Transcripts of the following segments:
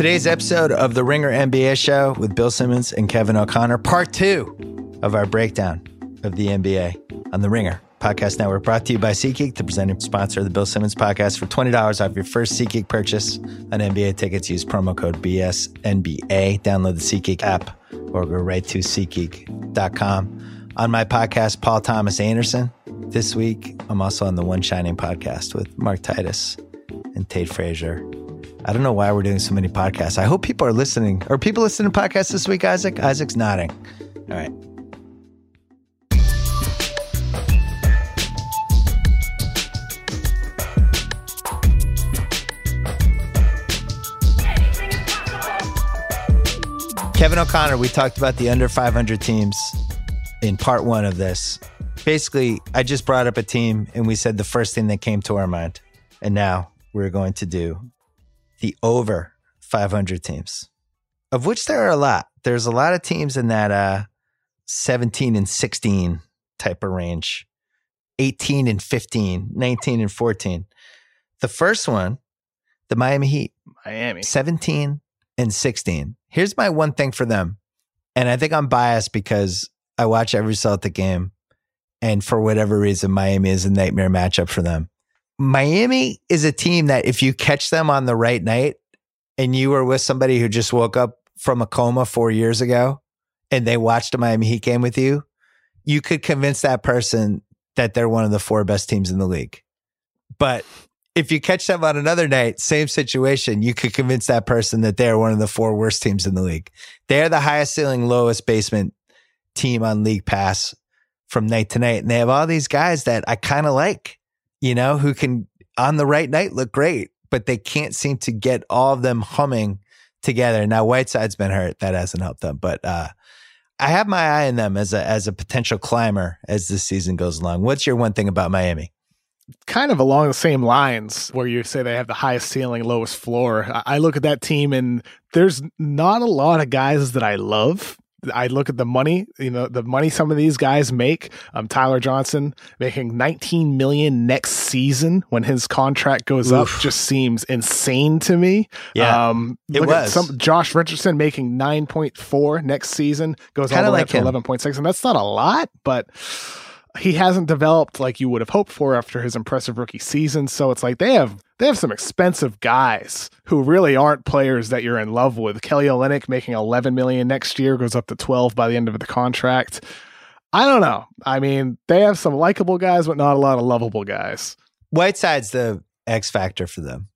Today's episode of the Ringer NBA show with Bill Simmons and Kevin O'Connor, part two of our breakdown of the NBA on the Ringer Podcast Network, brought to you by SeatGeek, the presenting sponsor of the Bill Simmons podcast. For $20 off your first SeatGeek purchase on NBA tickets, use promo code BSNBA. Download the SeatGeek app or go right to SeatGeek.com. On my podcast, Paul Thomas Anderson. This week, I'm also on the One Shining podcast with Mark Titus and Tate Frazier. I don't know why we're doing so many podcasts. I hope people are listening. Are people listening to podcasts this week, Isaac? Isaac's nodding. All right. Kevin O'Connor, we talked about the under 500 teams in part one of this. Basically, I just brought up a team and we said the first thing that came to our mind. And now we're going to do the over 500 teams, of which there are a lot. There's a lot of teams in that uh, 17 and 16 type of range, 18 and 15, 19 and 14. The first one, the Miami Heat, Miami. 17 and 16. Here's my one thing for them. And I think I'm biased because I watch every Celtic game. And for whatever reason, Miami is a nightmare matchup for them. Miami is a team that if you catch them on the right night and you were with somebody who just woke up from a coma four years ago and they watched a Miami Heat game with you, you could convince that person that they're one of the four best teams in the league. But if you catch them on another night, same situation, you could convince that person that they're one of the four worst teams in the league. They're the highest ceiling, lowest basement team on League Pass from night to night. And they have all these guys that I kind of like, you know, who can on the right night look great, but they can't seem to get all of them humming together. Now Whiteside's been hurt. That hasn't helped them. But uh I have my eye on them as a as a potential climber as the season goes along. What's your one thing about Miami? kind of along the same lines where you say they have the highest ceiling, lowest floor. I look at that team and there's not a lot of guys that I love. I look at the money, you know, the money some of these guys make. Um, Tyler Johnson making 19 million next season when his contract goes Oof. up just seems insane to me. Yeah, um, it was. some Josh Richardson making 9.4 next season goes Kinda all the way like up to 11.6, and that's not a lot, but he hasn't developed like you would have hoped for after his impressive rookie season. So it's like they have they have some expensive guys who really aren't players that you're in love with. Kelly Olynyk making 11 million next year goes up to 12 by the end of the contract. I don't know. I mean, they have some likable guys, but not a lot of lovable guys. Whiteside's the X factor for them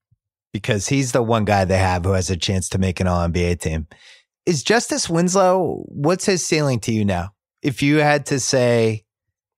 because he's the one guy they have who has a chance to make an All NBA team. Is Justice Winslow? What's his ceiling to you now? If you had to say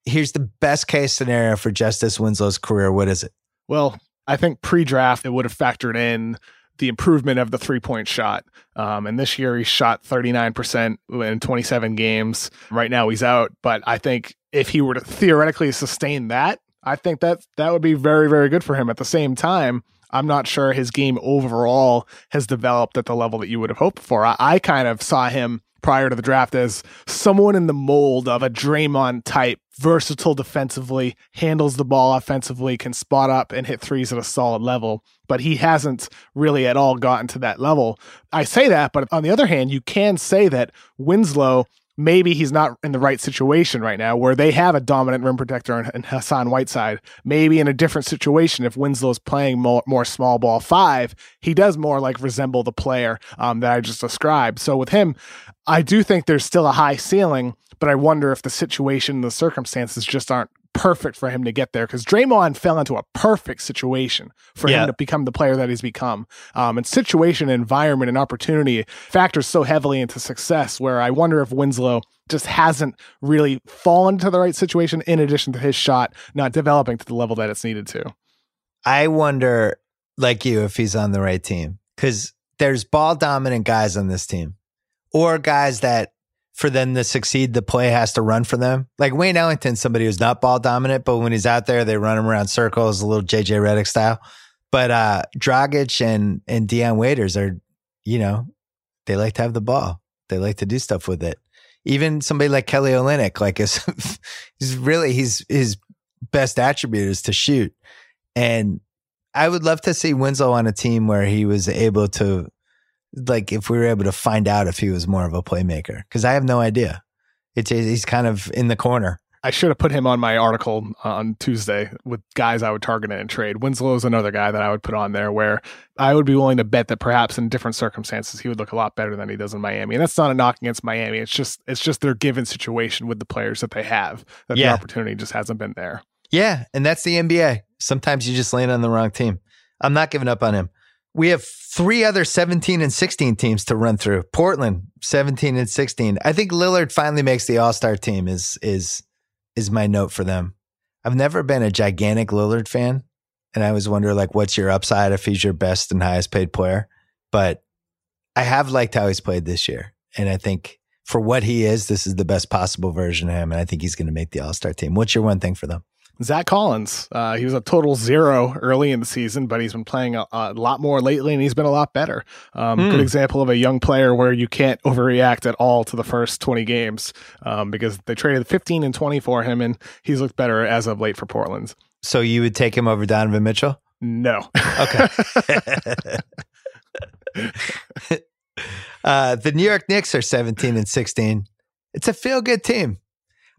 here's the best case scenario for Justice Winslow's career. What is it? Well, I think pre-draft it would have factored in the improvement of the three-point shot. Um, and this year he shot 39% in 27 games. Right now he's out, but I think if he were to theoretically sustain that, I think that that would be very very good for him. At the same time, I'm not sure his game overall has developed at the level that you would have hoped for. I, I kind of saw him prior to the draft as someone in the mold of a Draymond type, versatile defensively, handles the ball offensively, can spot up and hit threes at a solid level. But he hasn't really at all gotten to that level. I say that, but on the other hand, you can say that Winslow maybe he's not in the right situation right now where they have a dominant rim protector in, Hassan Whiteside. Maybe in a different situation, if Winslow's playing more, more small ball five, he does more like resemble the player um, that I just described. So with him, I do think there's still a high ceiling, but I wonder if the situation and the circumstances just aren't perfect for him to get there because Draymond fell into a perfect situation for yeah. him to become the player that he's become. Um, and situation, environment, and opportunity factors so heavily into success. Where I wonder if Winslow just hasn't really fallen to the right situation. In addition to his shot not developing to the level that it's needed to. I wonder, like you, if he's on the right team because there's ball dominant guys on this team, or guys that for them to succeed, the play has to run for them. Like Wayne Ellington, somebody who's not ball dominant, but when he's out there, they run him around circles, a little JJ Redick style. But uh Dragic and and Dion Waiters are, you know, they like to have the ball. They like to do stuff with it. Even somebody like Kelly Olynyk, like is he's really he's his best attribute is to shoot. And I would love to see Winslow on a team where he was able to like if we were able to find out if he was more of a playmaker because I have no idea. It's he's kind of in the corner. I should have put him on my article uh, on Tuesday with guys I would target in trade. Winslow is another guy that I would put on there where I would be willing to bet that perhaps in different circumstances he would look a lot better than he does in Miami. And that's not a knock against Miami. It's just it's just their given situation with the players that they have that Yeah. the opportunity just hasn't been there. Yeah, and that's the NBA. Sometimes you just land on the wrong team. I'm not giving up on him. We have three other 17 and 16 teams to run through. Portland, 17 and 16. I think Lillard finally makes the All-Star team is is is my note for them. I've never been a gigantic Lillard fan, and I always wonder like what's your upside if he's your best and highest paid player. But I have liked how he's played this year. And I think for what he is, this is the best possible version of him. And I think he's going to make the All-Star team. What's your one thing for them? Zach Collins, uh, he was a total zero early in the season, but he's been playing a, a lot more lately, and he's been a lot better. Um, Hmm. Good example of a young player where you can't overreact at all to the first 20 games um, because they traded 15 and 20 for him, and he's looked better as of late for Portland. So you would take him over Donovan Mitchell? No. Okay. uh, the New York Knicks are 17 and 16. It's a feel good team.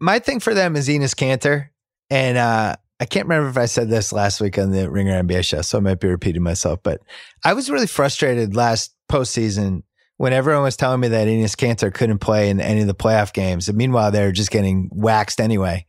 My thing for them is Enes Kanter. And uh, I can't remember if I said this last week on the Ringer NBA show, so I might be repeating myself. But I was really frustrated last postseason when everyone was telling me that Enes Kanter couldn't play in any of the playoff games. And meanwhile, they're just getting waxed anyway.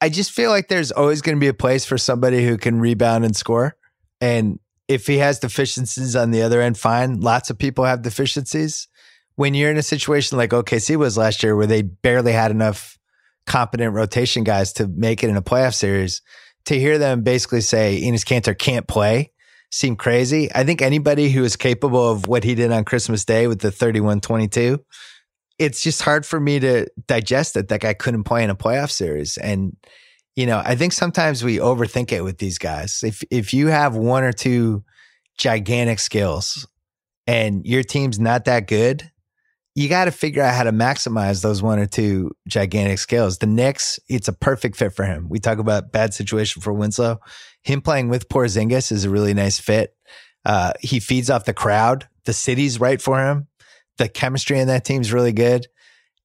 I just feel like there's always going to be a place for somebody who can rebound and score. And if he has deficiencies on the other end, fine. Lots of people have deficiencies. When you're in a situation like OKC was last year, where they barely had enough competent rotation guys to make it in a playoff series, to hear them basically say Enes Kanter can't play seemed crazy. I think anybody who is capable of what he did on Christmas Day with the 31 22, it's just hard for me to digest that that guy couldn't play in a playoff series. And you know, I think sometimes we overthink it with these guys. If if you have one or two gigantic skills and your team's not that good, you got to figure out how to maximize those one or two gigantic skills. The Knicks, it's a perfect fit for him. We talk about bad situation for Winslow. Him playing with Porzingis is a really nice fit. Uh, he feeds off the crowd. The city's right for him. The chemistry in that team's really good.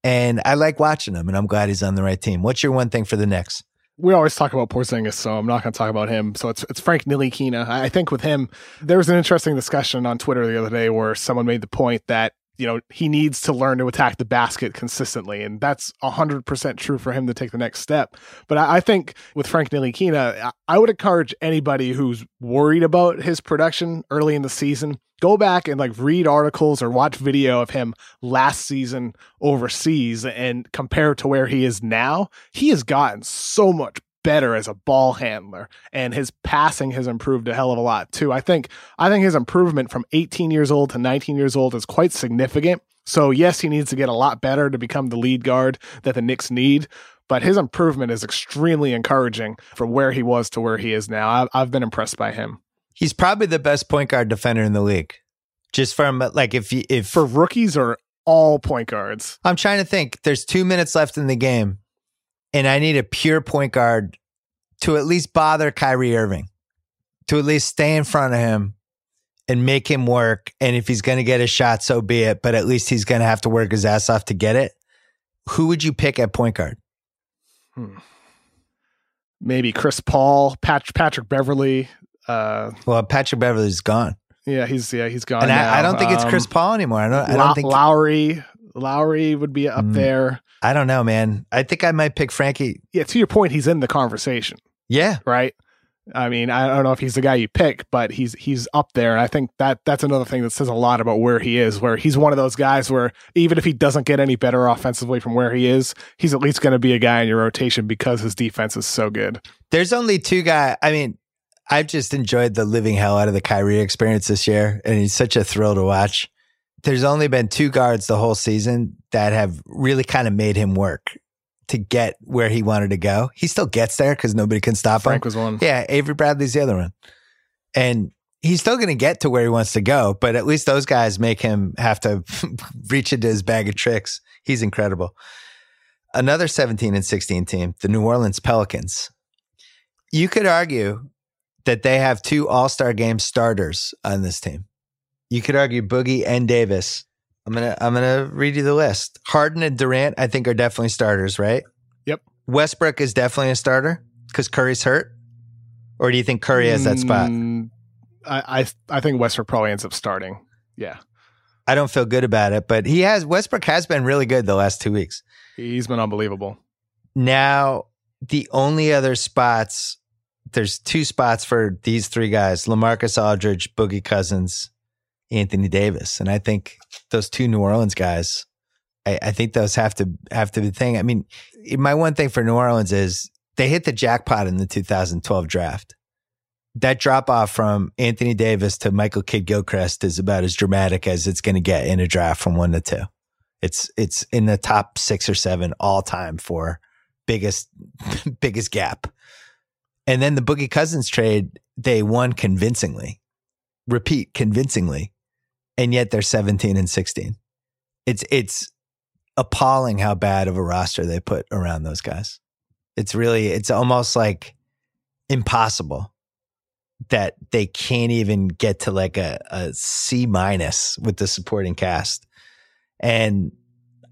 And I like watching him, and I'm glad he's on the right team. What's your one thing for the Knicks? we always talk about Porzingis, so I'm not going to talk about him. So it's it's Frank Ntilikina. I think with him, there was an interesting discussion on Twitter the other day where someone made the point that you know he needs to learn to attack the basket consistently, and that's hundred percent true for him to take the next step. But I, I think with Frank Ntilikina, I would encourage anybody who's worried about his production early in the season. Go back and like read articles or watch video of him last season overseas and compare to where he is now. He has gotten so much better as a ball handler and his passing has improved a hell of a lot too. I think I think his improvement from 18 years old to 19 years old is quite significant. So yes, he needs to get a lot better to become the lead guard that the Knicks need, but his improvement is extremely encouraging from where he was to where he is now. I've, I've been impressed by him. He's probably the best point guard defender in the league. Just from like if you, if For rookies or all point guards. I'm trying to think, there's two minutes left in the game, and I need a pure point guard to at least bother Kyrie Irving, to at least stay in front of him and make him work. And if he's going to get a shot, so be it. But at least he's going to have to work his ass off to get it. Who would you pick at point guard? Hmm. Maybe Chris Paul, Pat- Patrick Beverley. Uh, Well, Patrick Beverley's gone, yeah, he's yeah he's gone. and I, I don't think it's Um, Chris Paul anymore. I don't. I don't think. Lowry. Lowry would be up Mm. there. I don't know, man. I think I might pick Frankie. Yeah, to your point, he's in the conversation, Yeah, right? I mean, I don't know if he's the guy you pick, but he's he's up there, and I think that that's another thing that says a lot about where he is. Where he's one of those guys where even if he doesn't get any better offensively from where he is, he's at least going to be a guy in your rotation because his defense is so good. There's only two guys. I mean, I've just enjoyed the living hell out of the Kyrie experience this year, and he's such a thrill to watch. There's only been two guards the whole season that have really kind of made him work to get where he wanted to go. He still gets there because nobody can stop Frank him. was one. Yeah, Avery Bradley's the other one. And he's still going to get to where he wants to go, but at least those guys make him have to reach into his bag of tricks. He's incredible. Another 17 and 16 team, the New Orleans Pelicans. You could argue that they have two All Star game starters on this team. You could argue Boogie and Davis. I'm gonna I'm gonna read you the list. Harden and Durant, I think, are definitely starters, right? Yep. Westbrook is definitely a starter because Curry's hurt. Or do you think Curry has that spot? Mm, I, I I think Westbrook probably ends up starting. Yeah, I don't feel good about it, but he has Westbrook has been really good the last two weeks. he's been unbelievable. Now, the only other spots, there's two spots for these three guys Lamarcus Aldridge, Boogie Cousins, Anthony Davis. And I think those two New Orleans guys, I, I think those have to have to be the thing. I mean, my one thing for New Orleans is they hit the jackpot in the 2012 draft. That drop off from Anthony Davis to Michael Kidd Gilchrist is about as dramatic as it's going to get in a draft from one to two. It's it's in the top six or seven all time for biggest biggest gap. And then the Boogie Cousins trade, they won convincingly. Repeat, convincingly. And yet they're 17 and 16. It's it's appalling how bad of a roster they put around those guys. It's really it's almost like impossible that they can't even get to like a, a C minus with the supporting cast. And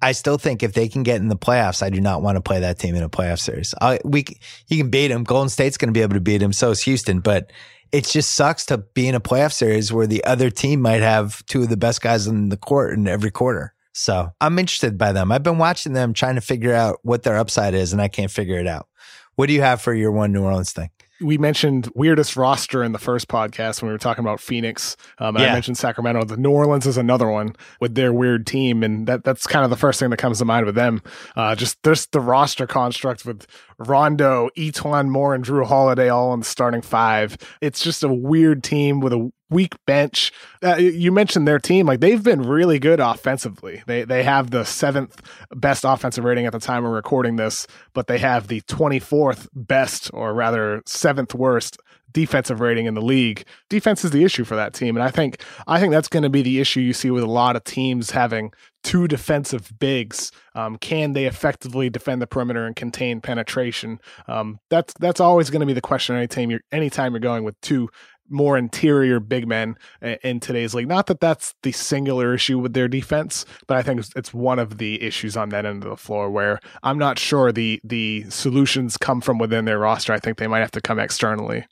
I still think if they can get in the playoffs, I do not want to play that team in a playoff series. I, we you can beat them. Golden State's going to be able to beat them. So is Houston, but it just sucks to be in a playoff series where the other team might have two of the best guys in the court in every quarter. So I'm interested by them. I've been watching them trying to figure out what their upside is, and I can't figure it out. What do you have for your one New Orleans thing? we mentioned weirdest roster in the first podcast when we were talking about Phoenix. Um, Yeah. I mentioned Sacramento. The New Orleans is another one with their weird team, and that that's kind of the first thing that comes to mind with them. Uh, just there's the roster construct with Rondo, E'Twaun Moore, and Jrue Holiday all in the starting five. It's just a weird team with a weak bench. Uh, you mentioned their team; like they've been really good offensively. They they have the seventh best offensive rating at the time we're recording this, but they have the 24th best, or rather seventh worst defensive rating in the league. Defense is the issue for that team, and I think I think that's going to be the issue you see with a lot of teams having two defensive bigs. Um, can they effectively defend the perimeter and contain penetration? Um, that's that's always going to be the question anytime you're anytime you're going with two more interior big men in today's league. Not that that's the singular issue with their defense, but I think it's, it's one of the issues on that end of the floor where I'm not sure the the solutions come from within their roster. I think they might have to come externally.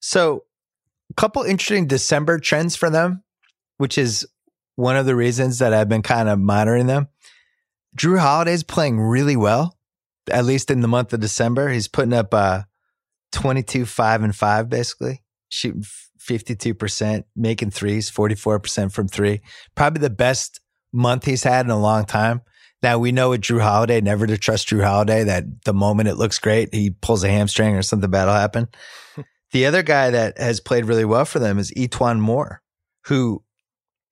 So, a couple interesting December trends for them, which is one of the reasons that I've been kind of monitoring them. Jrue Holiday's playing really well, at least in the month of December. He's putting up uh, 22, 5 and 5, basically, shooting 52%, making threes, 44% from three. Probably the best month he's had in a long time. Now we know with Jrue Holiday, never to trust Jrue Holiday, that the moment it looks great, he pulls a hamstring or something bad will happen. the other guy that has played really well for them is E'Twaun Moore, who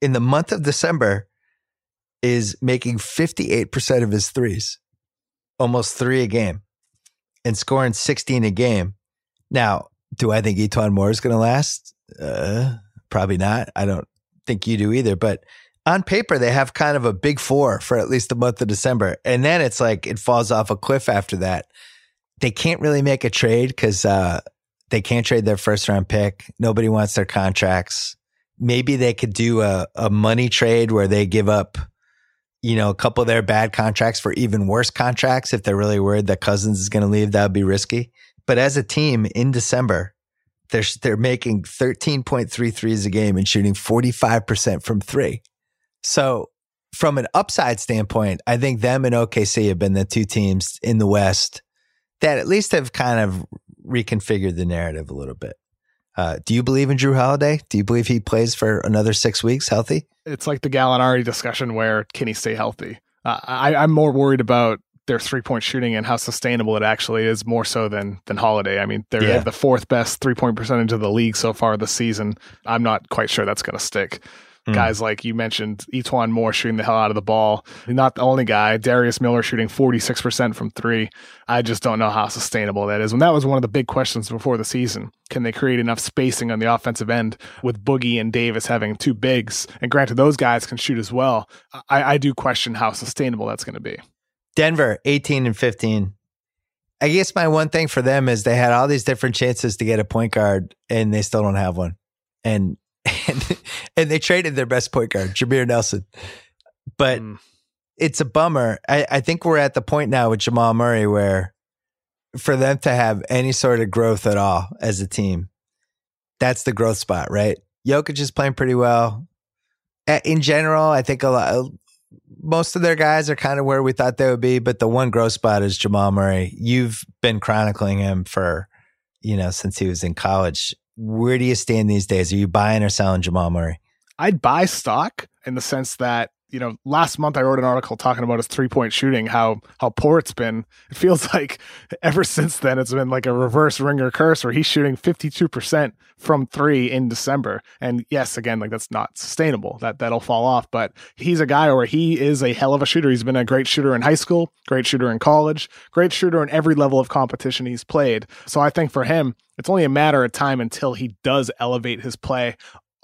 in the month of December is making 58% of his threes, almost three a game, and scoring 16 a game. Now, do I think E'Twaun Moore is going to last? Uh, probably not. I don't think you do either, but on paper, they have kind of a big four for at least the month of December. And then it's like it falls off a cliff after that. They can't really make a trade because uh, they can't trade their first round pick. Nobody wants their contracts. Maybe they could do a, a money trade where they give up, you know, a couple of their bad contracts for even worse contracts. If they're really worried that Cousins is going to leave, that would be risky. But as a team in December, they're, they're making 13.3 threes a game and shooting 45% from three. So, from an upside standpoint, I think them and OKC have been the two teams in the West that at least have kind of reconfigured the narrative a little bit. Uh, do you believe in Jrue Holiday? Do you believe he plays for another six weeks healthy? It's like the Gallinari discussion where can he stay healthy? Uh, I, I'm more worried about their three point shooting and how sustainable it actually is, more so than than Holiday. I mean, they're- they Yeah. the fourth best three point percentage of the league so far this season. I'm not quite sure that's going to stick. Hmm. Guys like you mentioned, E'Twaun Moore shooting the hell out of the ball. Not the only guy. Darius Miller shooting 46% from three. I just don't know how sustainable that is. And that was one of the big questions before the season. Can they create enough spacing on the offensive end with Boogie and Davis having two bigs? And granted, those guys can shoot as well. I, I do question how sustainable that's going to be. Denver, 18 and 15. I guess my one thing for them is they had all these different chances to get a point guard and they still don't have one. And and and they traded their best point guard, Jameer Nelson. But mm. it's a bummer. I, I think we're at the point now with Jamal Murray where for them to have any sort of growth at all as a team, that's the growth spot, right? Jokic is playing pretty well. In general, I think a lot, most of their guys are kind of where we thought they would be, but the one growth spot is Jamal Murray. You've been chronicling him for, you know, since he was in college. Where do you stand these days? Are you buying or selling Jamal Murray? I'd buy stock in the sense that you know, last month I wrote an article talking about his three point shooting, how how poor it's been. It feels like ever since then it's been like a reverse ringer curse where he's shooting fifty two percent from three in December. And yes, again, like that's not sustainable. That that'll fall off. But he's a guy where he is a hell of a shooter. He's been a great shooter in high school, great shooter in college, great shooter in every level of competition he's played. So I think for him, it's only a matter of time until he does elevate his play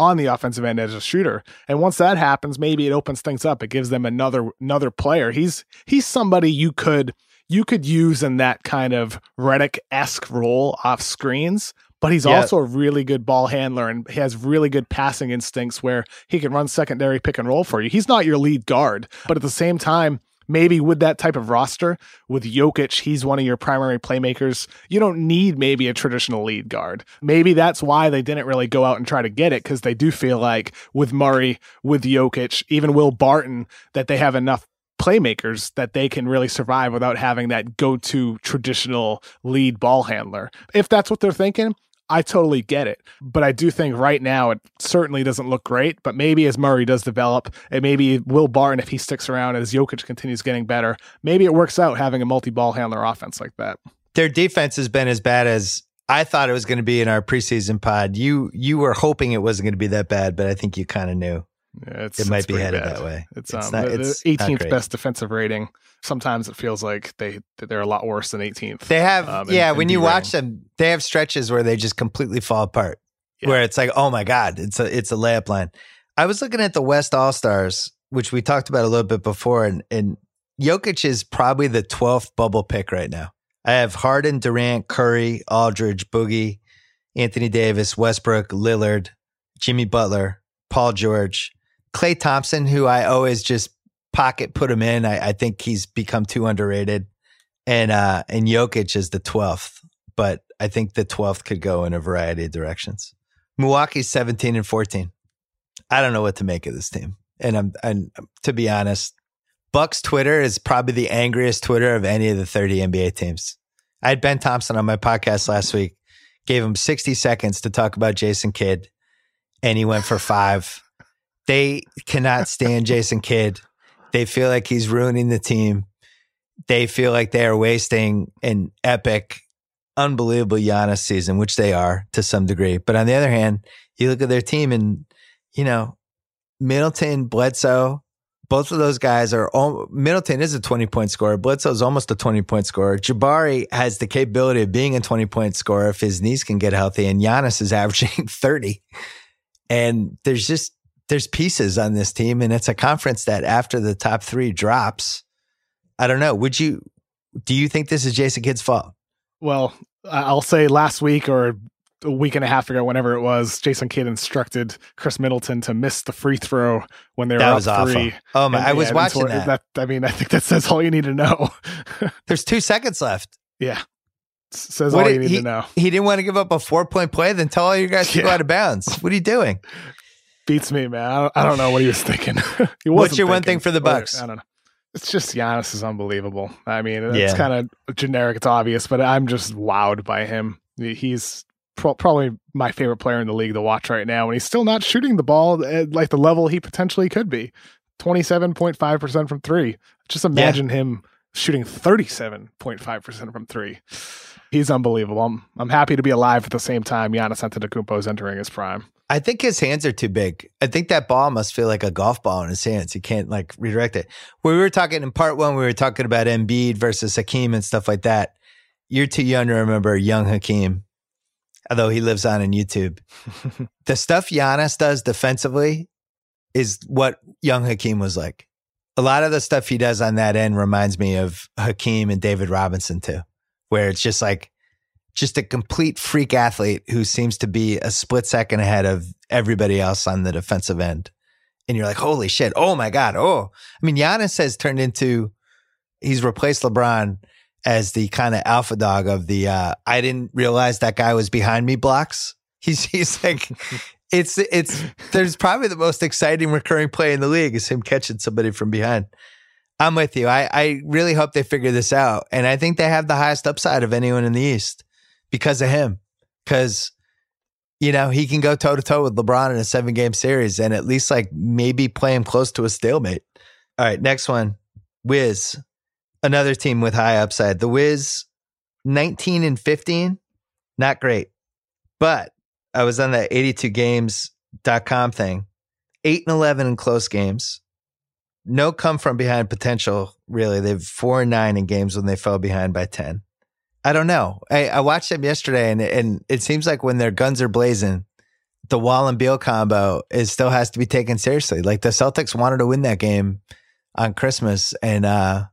on the offensive end as a shooter. And once that happens, maybe it opens things up. It gives them another another player. He's he's somebody you could you could use in that kind of Redick esque role off screens. But he's yeah. also a really good ball handler and he has really good passing instincts where he can run secondary pick and roll for you. He's not your lead guard, but at the same time, maybe with that type of roster, with Jokic, he's one of your primary playmakers. You don't need maybe a traditional lead guard. Maybe that's why they didn't really go out and try to get it because they do feel like with Murray, with Jokic, even Will Barton, that they have enough playmakers that they can really survive without having that go to traditional lead ball handler. If that's what they're thinking, I totally get it. But I do think right now it certainly doesn't look great. But maybe as Murray does develop, and maybe Will Barton, if he sticks around as Jokic continues getting better, maybe it works out having a multi ball handler offense like that. Their defense has been as bad as I thought it was going to be in our preseason pod. You you were hoping it wasn't going to be that bad, but I think you kind of knew. Yeah, it might be headed bad. that way. It's, it's um, not, the, it's 18th best defensive rating. Sometimes it feels like they they're a lot worse than 18th. They have um, yeah. When you watch them, they have stretches where they just completely fall apart. Yeah. Where it's like, oh my god, it's a it's a layup line. I was looking at the West All Stars, which we talked about a little bit before, and and Jokic is probably the 12th bubble pick right now. I have Harden, Durant, Curry, Aldridge, Boogie, Anthony Davis, Westbrook, Lillard, Jimmy Butler, Paul George. Klay Thompson, who I always just pocket put him in. I, I think he's become too underrated. And uh and Jokic is the twelfth, but I think the twelfth could go in a variety of directions. Milwaukee's seventeen and fourteen. I don't know what to make of this team. And I'm and to be honest, Bucks Twitter is probably the angriest Twitter of any of the 30 NBA teams. I had Ben Thompson on my podcast last week, gave him 60 seconds to talk about Jason Kidd, and he went for five. They cannot stand Jason Kidd. They feel like he's ruining the team. They feel like they are wasting an epic, unbelievable Giannis season, which they are to some degree. But on the other hand, you look at their team and, you know, Middleton, Bledsoe, both of those guys are all, Middleton is a 20 point scorer. Bledsoe is almost a 20 point scorer. Jabari has the capability of being a 20 point scorer if his knees can get healthy. And Giannis is averaging 30. And there's just, there's pieces on this team, and it's a conference that after the top three drops, I don't know. Would you? Do you think this is Jason Kidd's fault? Well, I'll say last week or a week and a half ago, whenever it was, Jason Kidd instructed Khris Middleton to miss the free throw when they were that up three. Oh my! I was watching that. that. I mean, I think that says all you need to know. There's two seconds left. Yeah, says what all you need he, to know. He didn't want to give up a four point play. Then tell all you guys to yeah. go out of bounds. What are you doing? beats me, man. I don't, I don't know what he was thinking. he What's your one thing for the Bucks? I don't know. It's just Giannis is unbelievable. I mean, it's yeah. kind of generic. It's obvious, but I'm just wowed by him. He's pro- probably my favorite player in the league to watch right now, and he's still not shooting the ball at like the level he potentially could be. Twenty-seven point five percent from three. Just imagine yeah. him shooting thirty-seven point five percent from three. He's unbelievable. I'm I'm happy to be alive at the same time. Giannis Antetokounmpo is entering his prime. I think his hands are too big. I think that ball must feel like a golf ball in his hands. He can't like redirect it. When we were talking in part one, we were talking about Embiid versus Hakeem and stuff like that. You're too young to remember young Hakeem, although he lives on in YouTube. the stuff Giannis does defensively is what young Hakeem was like. A lot of the stuff he does on that end reminds me of Hakeem and David Robinson too, where it's just like just a complete freak athlete who seems to be a split second ahead of everybody else on the defensive end. And you're like, holy shit. Oh my God. Oh, I mean, Giannis has turned into, he's replaced LeBron as the kind of alpha dog of the, uh, I didn't realize that guy was behind me blocks. He's, he's like, it's, it's, there's probably the most exciting recurring play in the league is him catching somebody from behind. I'm with you. I, I really hope they figure this out. And I think they have the highest upside of anyone in the East because of him. Because, you know, he can go toe to toe with LeBron in a seven game series and at least like maybe play him close to a stalemate. All right, next one. Wiz, another team with high upside. The Wiz, 19 and 15, not great. But I was on that 82games.com thing, 8 and 11 in close games. No come from behind potential, really. They've 4 and 9 in games when they fell behind by 10. I don't know. I, I watched them yesterday, and and it seems like when their guns are blazing, the Wall and Beal combo is still has to be taken seriously. Like the Celtics wanted to win that game on Christmas, and uh,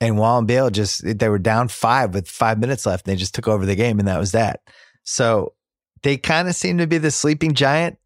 and Wall and Beal just they were down five with five minutes left, and they just took over the game, and that was that. So they kind of seem to be the sleeping giant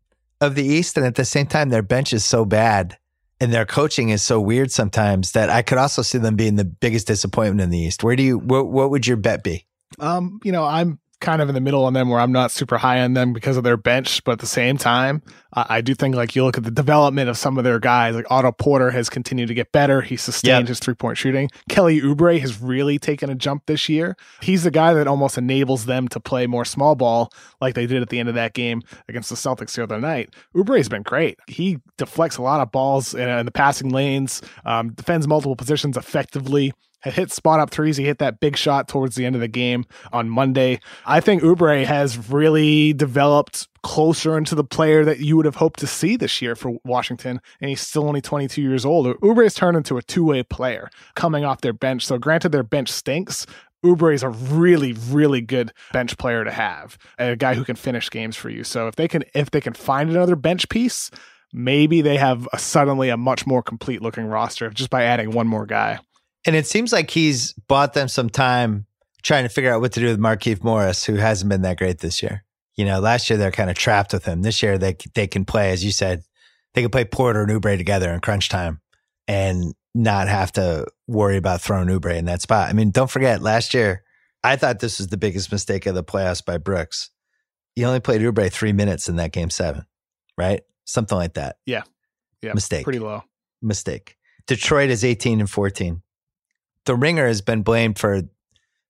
of the East, and at the same time, their bench is so bad and their coaching is so weird sometimes that I could also see them being the biggest disappointment in the East. Where do you what, what would your bet be? Um, you know, I'm kind of in the middle on them where I'm not super high on them because of their bench, but at the same time, uh, I do think like you look at the development of some of their guys, like Otto Porter has continued to get better. He sustained yep. his three point shooting. Kelly Oubre has really taken a jump this year. He's the guy that almost enables them to play more small ball like they did at the end of that game against the Celtics the other night. Oubre has been great. He deflects a lot of balls in, in the passing lanes, um, defends multiple positions effectively had hit spot up threes. He hit that big shot towards the end of the game on Monday. I think Oubre has really developed closer into the player that you would have hoped to see this year for Washington, and he's still only 22 years old. Oubre has turned into a two-way player coming off their bench. So granted, their bench stinks. Oubre is a really, really good bench player to have, a guy who can finish games for you. So if they can, if they can find another bench piece, maybe they have a, suddenly a much more complete looking roster just by adding one more guy. And it seems like he's bought them some time trying to figure out what to do with Markieff Morris, who hasn't been that great this year. You know, last year they're kind of trapped with him. This year they they can play, as you said, they can play Porter and Oubre together in crunch time and not have to worry about throwing Oubre in that spot. I mean, don't forget last year, I thought this was the biggest mistake of the playoffs by Brooks. He only played Oubre three minutes in that game seven, right? Something like that. Yeah. Yeah. Mistake. Pretty low. Mistake. Detroit is 18 and 14 the ringer has been blamed for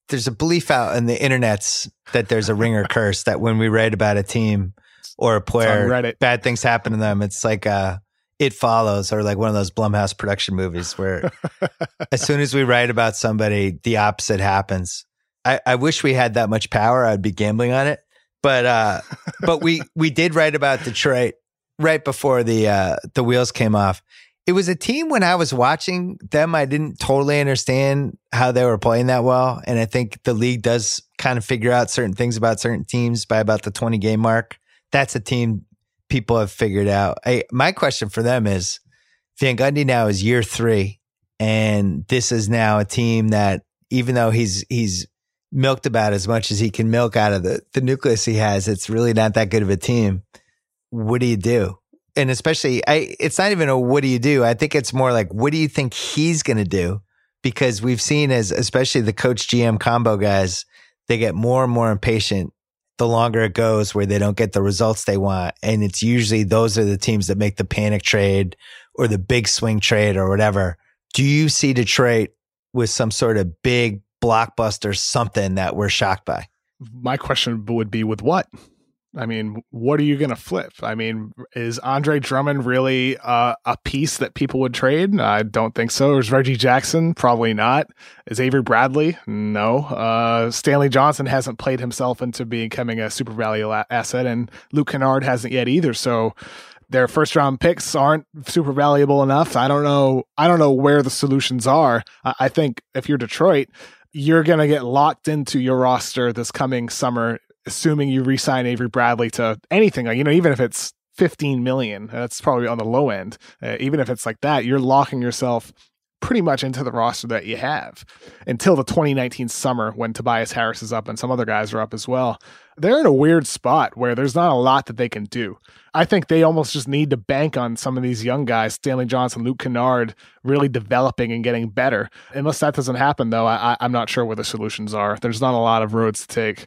there's a belief out in the internets that there's a ringer curse that when we write about a team or a player bad things happen to them. It's like uh it follows or like one of those blumhouse production movies where as soon as we write about somebody the opposite happens. I, I wish we had that much power. I'd be gambling on it. But uh but we we did write about detroit right before the uh the wheels came off it was a team when I was watching them, I didn't totally understand how they were playing that well. And I think the league does kind of figure out certain things about certain teams by about the 20 game mark. That's a team people have figured out. I, my question for them is Van Gundy now is year three. And this is now a team that even though he's, he's milked about as much as he can milk out of the, the nucleus he has, it's really not that good of a team. What do you do? And especially I it's not even a what do you do? I think it's more like what do you think he's going to do? Because we've seen as especially the coach GM combo guys, they get more and more impatient the longer it goes where they don't get the results they want and it's usually those are the teams that make the panic trade or the big swing trade or whatever. Do you see Detroit with some sort of big blockbuster something that we're shocked by? My question would be with what? I mean, what are you going to flip? I mean, is Andre Drummond really uh, a piece that people would trade? I don't think so. Is Reggie Jackson? Probably not. Is Avery Bradley? No. Uh, Stanley Johnson hasn't played himself into becoming a super value asset, and Luke Kennard hasn't yet either. So their first round picks aren't super valuable enough. I don't know. I don't know where the solutions are. I, I think if you're Detroit, you're going to get locked into your roster this coming summer assuming you re-sign Avery Bradley to anything, like you know, even if it's 15 million, that's probably on the low end. Uh, even if it's like that, you're locking yourself pretty much into the roster that you have until the 2019 summer when Tobias Harris is up and some other guys are up as well. They're in a weird spot where there's not a lot that they can do. I think they almost just need to bank on some of these young guys, Stanley Johnson, Luke Kennard, really developing and getting better. Unless that doesn't happen, though, I, I'm not sure where the solutions are. There's not a lot of roads to take.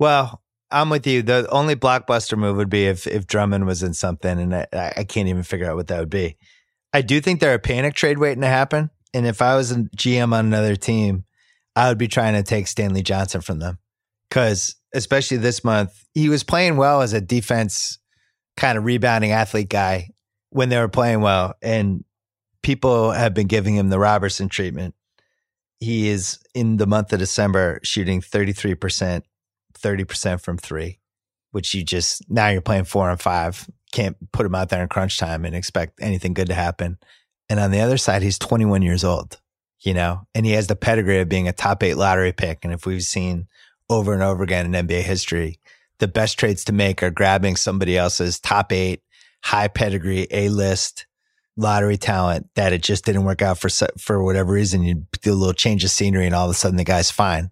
Well, I'm with you. The only blockbuster move would be if if Drummond was in something, and I, I can't even figure out what that would be. I do think there a panic trade waiting to happen, and if I was a GM on another team, I would be trying to take Stanley Johnson from them because especially this month he was playing well as a defense kind of rebounding athlete guy when they were playing well, and people have been giving him the Roberson treatment. He is in the month of December shooting 33 percent 30% from three, which you just, now you're playing four and five. Can't put him out there in crunch time and expect anything good to happen. And on the other side, he's 21 years old, you know, and he has the pedigree of being a top eight lottery pick. And if we've seen over and over again in NBA history, the best trades to make are grabbing somebody else's top eight, high pedigree, A list lottery talent that it just didn't work out for for whatever reason. You do a little change of scenery, and all of a sudden the guy's fine.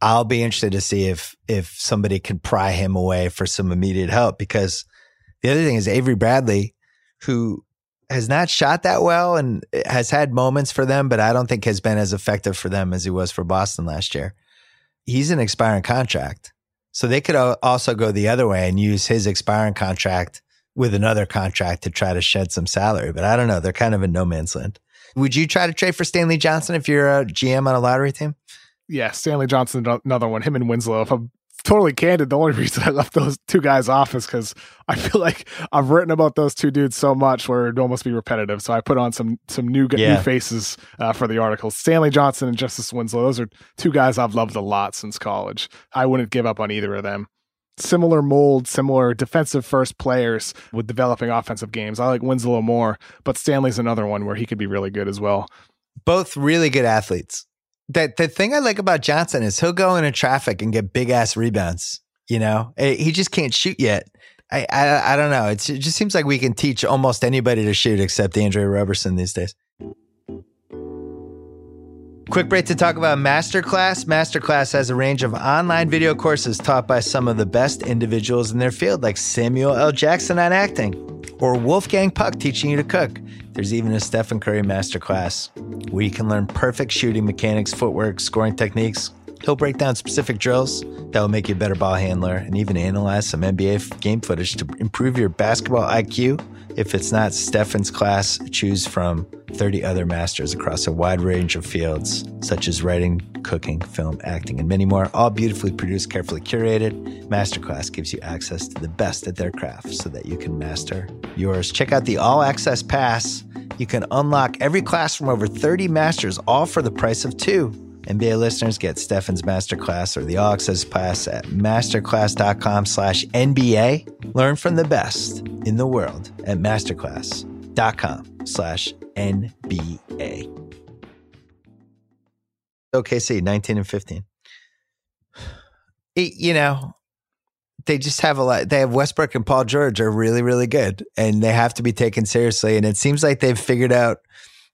I'll be interested to see if if somebody can pry him away for some immediate help because the other thing is Avery Bradley, who has not shot that well and has had moments for them, but I don't think has been as effective for them as he was for Boston last year. He's an expiring contract. So they could also go the other way and use his expiring contract with another contract to try to shed some salary. But I don't know. They're kind of in no man's land. Would you try to trade for Stanley Johnson if you're a GM on a lottery team? Yeah, Stanley Johnson, another one. Him and Winslow. If I'm totally candid, the only reason I left those two guys off is because I feel like I've written about those two dudes so much where it'd almost be repetitive. So I put on some some new yeah. new faces uh, for the article. Stanley Johnson and Justice Winslow. Those are two guys I've loved a lot since college. I wouldn't give up on either of them. Similar mold, similar defensive first players with developing offensive games. I like Winslow more, but Stanley's another one where he could be really good as well. Both really good athletes the the thing I like about Johnson is he'll go into traffic and get big ass rebounds. You know, eh, he just can't shoot yet. I, I, I don't know. It's, it just seems like we can teach almost anybody to shoot except Andre Roberson these days. Quick break to talk about Masterclass. Masterclass has a range of online video courses taught by some of the best individuals in their field, like Samuel L. Jackson on acting or Wolfgang Puck teaching you to cook. There's even a Stephen Curry masterclass where you can learn perfect shooting mechanics, footwork, scoring techniques. He'll break down specific drills that will make you a better ball handler and even analyze some NBA game footage to improve your basketball IQ. If it's not Stephen's class, choose from 30 other masters across a wide range of fields, such as writing, cooking, film, acting, and many more, all beautifully produced, carefully curated. Masterclass gives you access to the best at their craft so that you can master yours. Check out the All Access Pass. You can unlock every class from over 30 masters, all for the price of two. NBA listeners get Stephen's Masterclass or the Access Pass at masterclass.com slash NBA. Learn from the best in the world at masterclass.com slash NBA. OKC, 19 and 15. You know, they just have a lot. They have Westbrook and Paul George are really, really good, and they have to be taken seriously. And it seems like they've figured out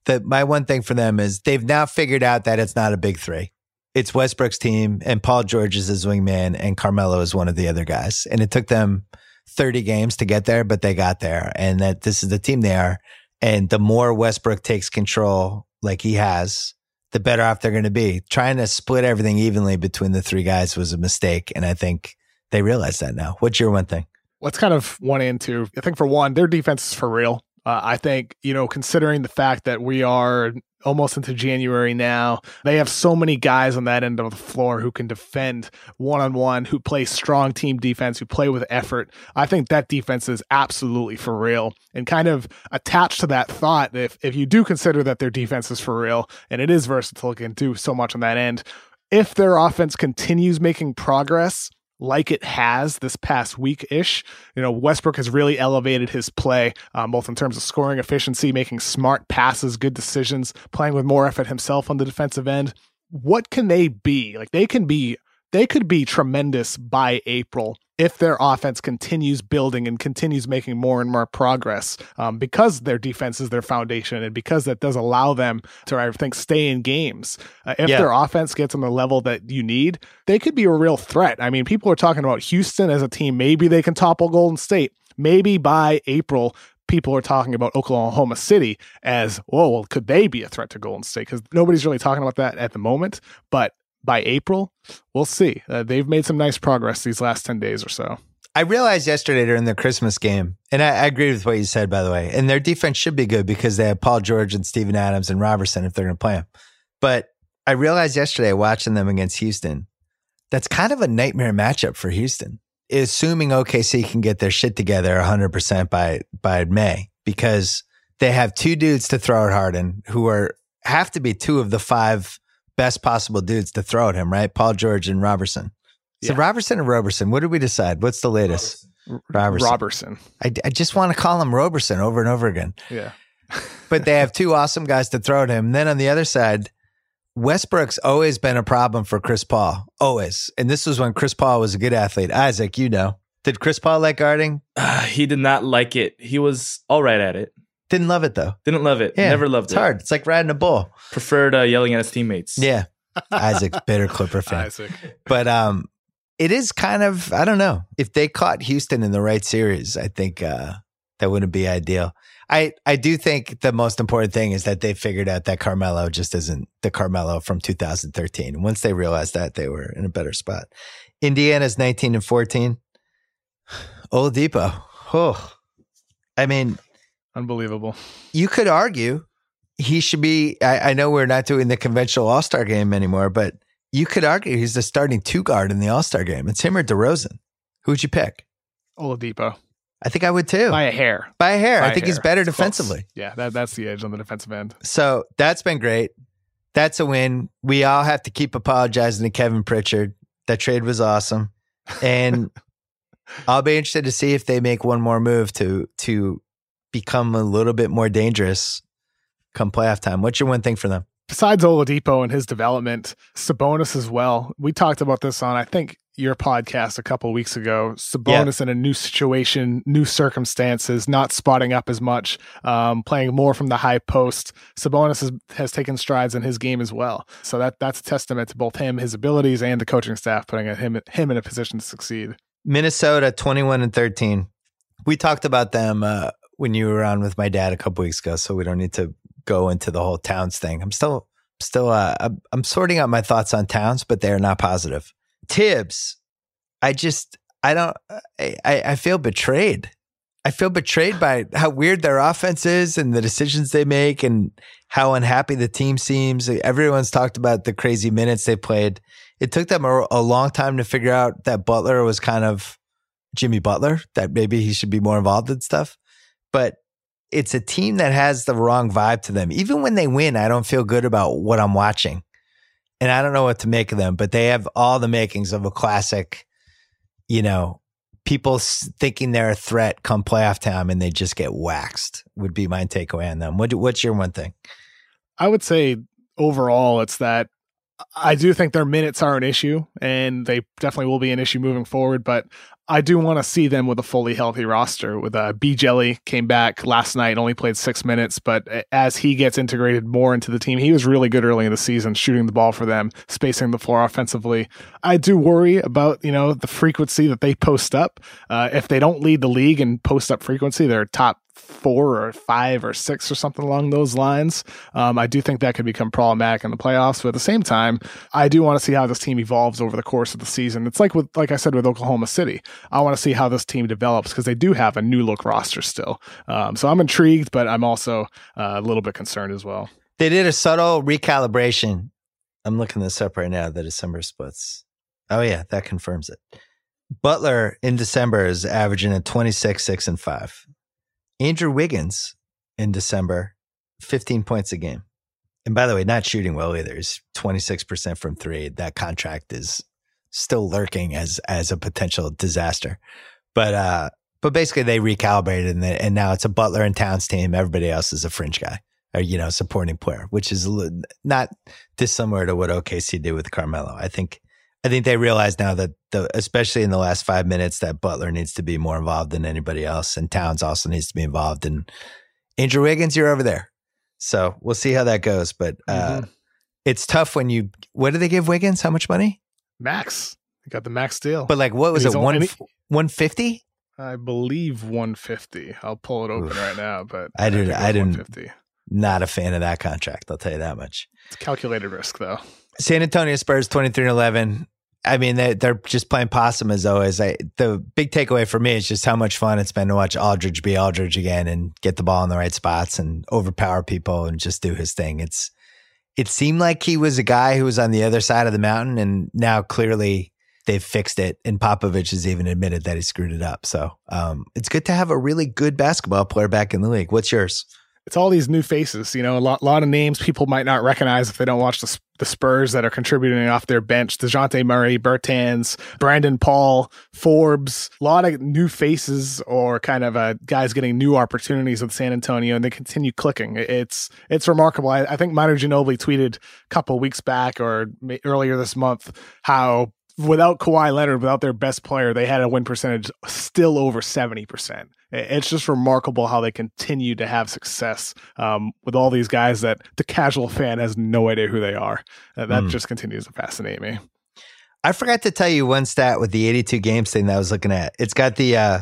that my one thing for them is they've now figured out that it's not a big three. It's Westbrook's team, and Paul George is his wingman, and Carmelo is one of the other guys. And it took them 30 games to get there, but they got there, and that this is the team they are. And the more Westbrook takes control, like he has, the better off they're going to be. Trying to split everything evenly between the three guys was a mistake. And I think they realize that now. What's your one thing? What's kind of one and two? I think for one, their defense is for real. Uh, I think, you know, considering the fact that we are almost into January now, they have so many guys on that end of the floor who can defend one on one, who play strong team defense, who play with effort. I think that defense is absolutely for real. And kind of attached to that thought, if, if you do consider that their defense is for real and it is versatile, can do so much on that end. If their offense continues making progress, like it has this past week ish. You know, Westbrook has really elevated his play, um, both in terms of scoring efficiency, making smart passes, good decisions, playing with more effort himself on the defensive end. What can they be? Like, they can be. They could be tremendous by April if their offense continues building and continues making more and more progress um, because their defense is their foundation and because that does allow them to, I think, stay in games. Uh, if yeah. their offense gets on the level that you need, they could be a real threat. I mean, people are talking about Houston as a team. Maybe they can topple Golden State. Maybe by April, people are talking about Oklahoma City as, whoa, well, could they be a threat to Golden State? Because nobody's really talking about that at the moment. But by April, we'll see. Uh, they've made some nice progress these last 10 days or so. I realized yesterday during the Christmas game, and I, I agree with what you said, by the way, and their defense should be good because they have Paul George and Steven Adams and Robertson if they're going to play them. But I realized yesterday watching them against Houston, that's kind of a nightmare matchup for Houston, assuming OKC can get their shit together 100% by, by May because they have two dudes to throw at Harden who are have to be two of the five best possible dudes to throw at him, right? Paul George and Robertson. So yeah. Roberson and Roberson. What did we decide? What's the latest? Roberson. Roberson. I, I just want to call him Roberson over and over again. Yeah. but they have two awesome guys to throw at him. And then on the other side, Westbrook's always been a problem for Chris Paul. Always. And this was when Chris Paul was a good athlete. Isaac, you know. Did Chris Paul like guarding? Uh, he did not like it. He was all right at it. Didn't love it though. Didn't love it. Yeah, Never loved it's it. It's hard. It's like riding a bull. Preferred uh, yelling at his teammates. Yeah. Isaac's bitter Clipper fan. Isaac. But um, it is kind of I don't know if they caught Houston in the right series. I think uh, that wouldn't be ideal. I I do think the most important thing is that they figured out that Carmelo just isn't the Carmelo from 2013. And once they realized that, they were in a better spot. Indiana's 19 and 14. Oladipo. Oh, I mean, Unbelievable. You could argue he should be. I, I know we're not doing the conventional All Star game anymore, but you could argue he's the starting two guard in the All Star game. It's him or DeRozan. Who'd you pick? Oladipo. I think I would too. By a hair. By a hair. By I think he's better defensively. Yeah, that, that's the edge on the defensive end. So that's been great. That's a win. We all have to keep apologizing to Kevin Pritchard. That trade was awesome. And I'll be interested to see if they make one more move to to become a little bit more dangerous come playoff time. What's your one thing for them? Besides Oladipo and his development, Sabonis as well. We talked about this on, I think, your podcast a couple weeks ago. Sabonis in a new situation, new circumstances, not spotting up as much, um, playing more from the high post. Sabonis has, has taken strides in his game as well. So that that's a testament to both him, his abilities, and the coaching staff putting him him in a position to succeed. Minnesota, twenty-one and thirteen. We talked about them uh, when you were on with my dad a couple weeks ago, so we don't need to go into the whole Towns thing. I'm still still uh, I'm, sorting out my thoughts on Towns, but they're not positive. Tibbs, I just I don't I, I feel betrayed. I feel betrayed by how weird their offense is and the decisions they make and how unhappy the team seems. Everyone's talked about the crazy minutes they played. It took them a, a long time to figure out that Butler was kind of Jimmy Butler, that maybe he should be more involved in stuff but it's a team that has the wrong vibe to them. Even when they win, I don't feel good about what I'm watching. And I don't know what to make of them, but they have all the makings of a classic, you know, people thinking they're a threat come playoff time and they just get waxed would be my takeaway on them. What, what's your one thing? I would say overall, it's that I do think their minutes are an issue and they definitely will be an issue moving forward, but I do want to see them with a fully healthy roster. With uh, B Jelly came back last night, only played six minutes, but as he gets integrated more into the team, he was really good early in the season, shooting the ball for them, spacing the floor offensively. I do worry about you know the frequency that they post up. Uh, if they don't lead the league in post up frequency, they're top four or five or six or something along those lines. Um, I do think that could become problematic in the playoffs. But at the same time, I do want to see how this team evolves over the course of the season. It's like with, like I said, with Oklahoma City. I want to see how this team develops because they do have a new look roster still. Um, so I'm intrigued, but I'm also uh, a little bit concerned as well. They did a subtle recalibration. I'm looking this up right now. The December splits. Oh yeah, that confirms it. Butler in December is averaging a 26, 6, and 5. Andrew Wiggins in December, 15 points a game. And by the way, not shooting well either. He's 26% from three. That contract is still lurking as as a potential disaster. But uh but basically they recalibrated and, they, and now it's a Butler and Towns team. Everybody else is a fringe guy or you know supporting player, which is not dissimilar to what OKC did with Carmelo. I think I think they realize now that the especially in the last five minutes that Butler needs to be more involved than anybody else, and Towns also needs to be involved. And Andrew Wiggins, you're over there, so we'll see how that goes. But uh, mm-hmm. it's tough when you. What did they give Wiggins? How much money? Max. They got the max deal. But like, what was it? One one fifty? I believe 150. I'll pull it open Oof. right now, but I didn't. I, I didn't. Not a fan of that contract. I'll tell you that much. It's calculated risk, though. San Antonio Spurs 23 and 11. I mean, they, they're just playing possum as always. I, the big takeaway for me is just how much fun it's been to watch Aldridge be Aldridge again and get the ball in the right spots and overpower people and just do his thing. It's it seemed like he was a guy who was on the other side of the mountain, and now clearly they've fixed it. And Popovich has even admitted that he screwed it up. So um, it's good to have a really good basketball player back in the league. What's yours? It's all these new faces, you know, a lot, lot of names people might not recognize if they don't watch the, the Spurs that are contributing off their bench. DeJounte Murray, Bertans, Brandon Paul, Forbes, a lot of new faces or kind of uh, guys getting new opportunities with San Antonio and they continue clicking. It's, it's remarkable. I, I think Manu Ginobili tweeted a couple weeks back or earlier this month how without Kawhi Leonard, without their best player, they had a win percentage still over 70%. It's just remarkable how they continue to have success um, with all these guys that the casual fan has no idea who they are. that mm. just continues to fascinate me. I forgot to tell you one stat with the 82 games thing that I was looking at. It's got the uh,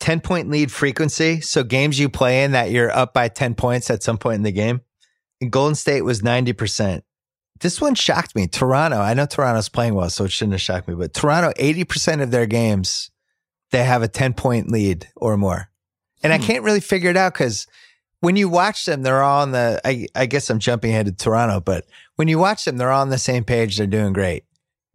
10 point lead frequency. So games you play in that you're up by 10 points at some point in the game. And Golden State was 90%. This one shocked me. Toronto, I know Toronto's playing well, so it shouldn't have shocked me, but Toronto, 80% of their games, they have a 10 point lead or more. And hmm. I can't really figure it out because when you watch them, they're all on the, I, I guess I'm jumping ahead to Toronto, but when you watch them, they're all on the same page. They're doing great.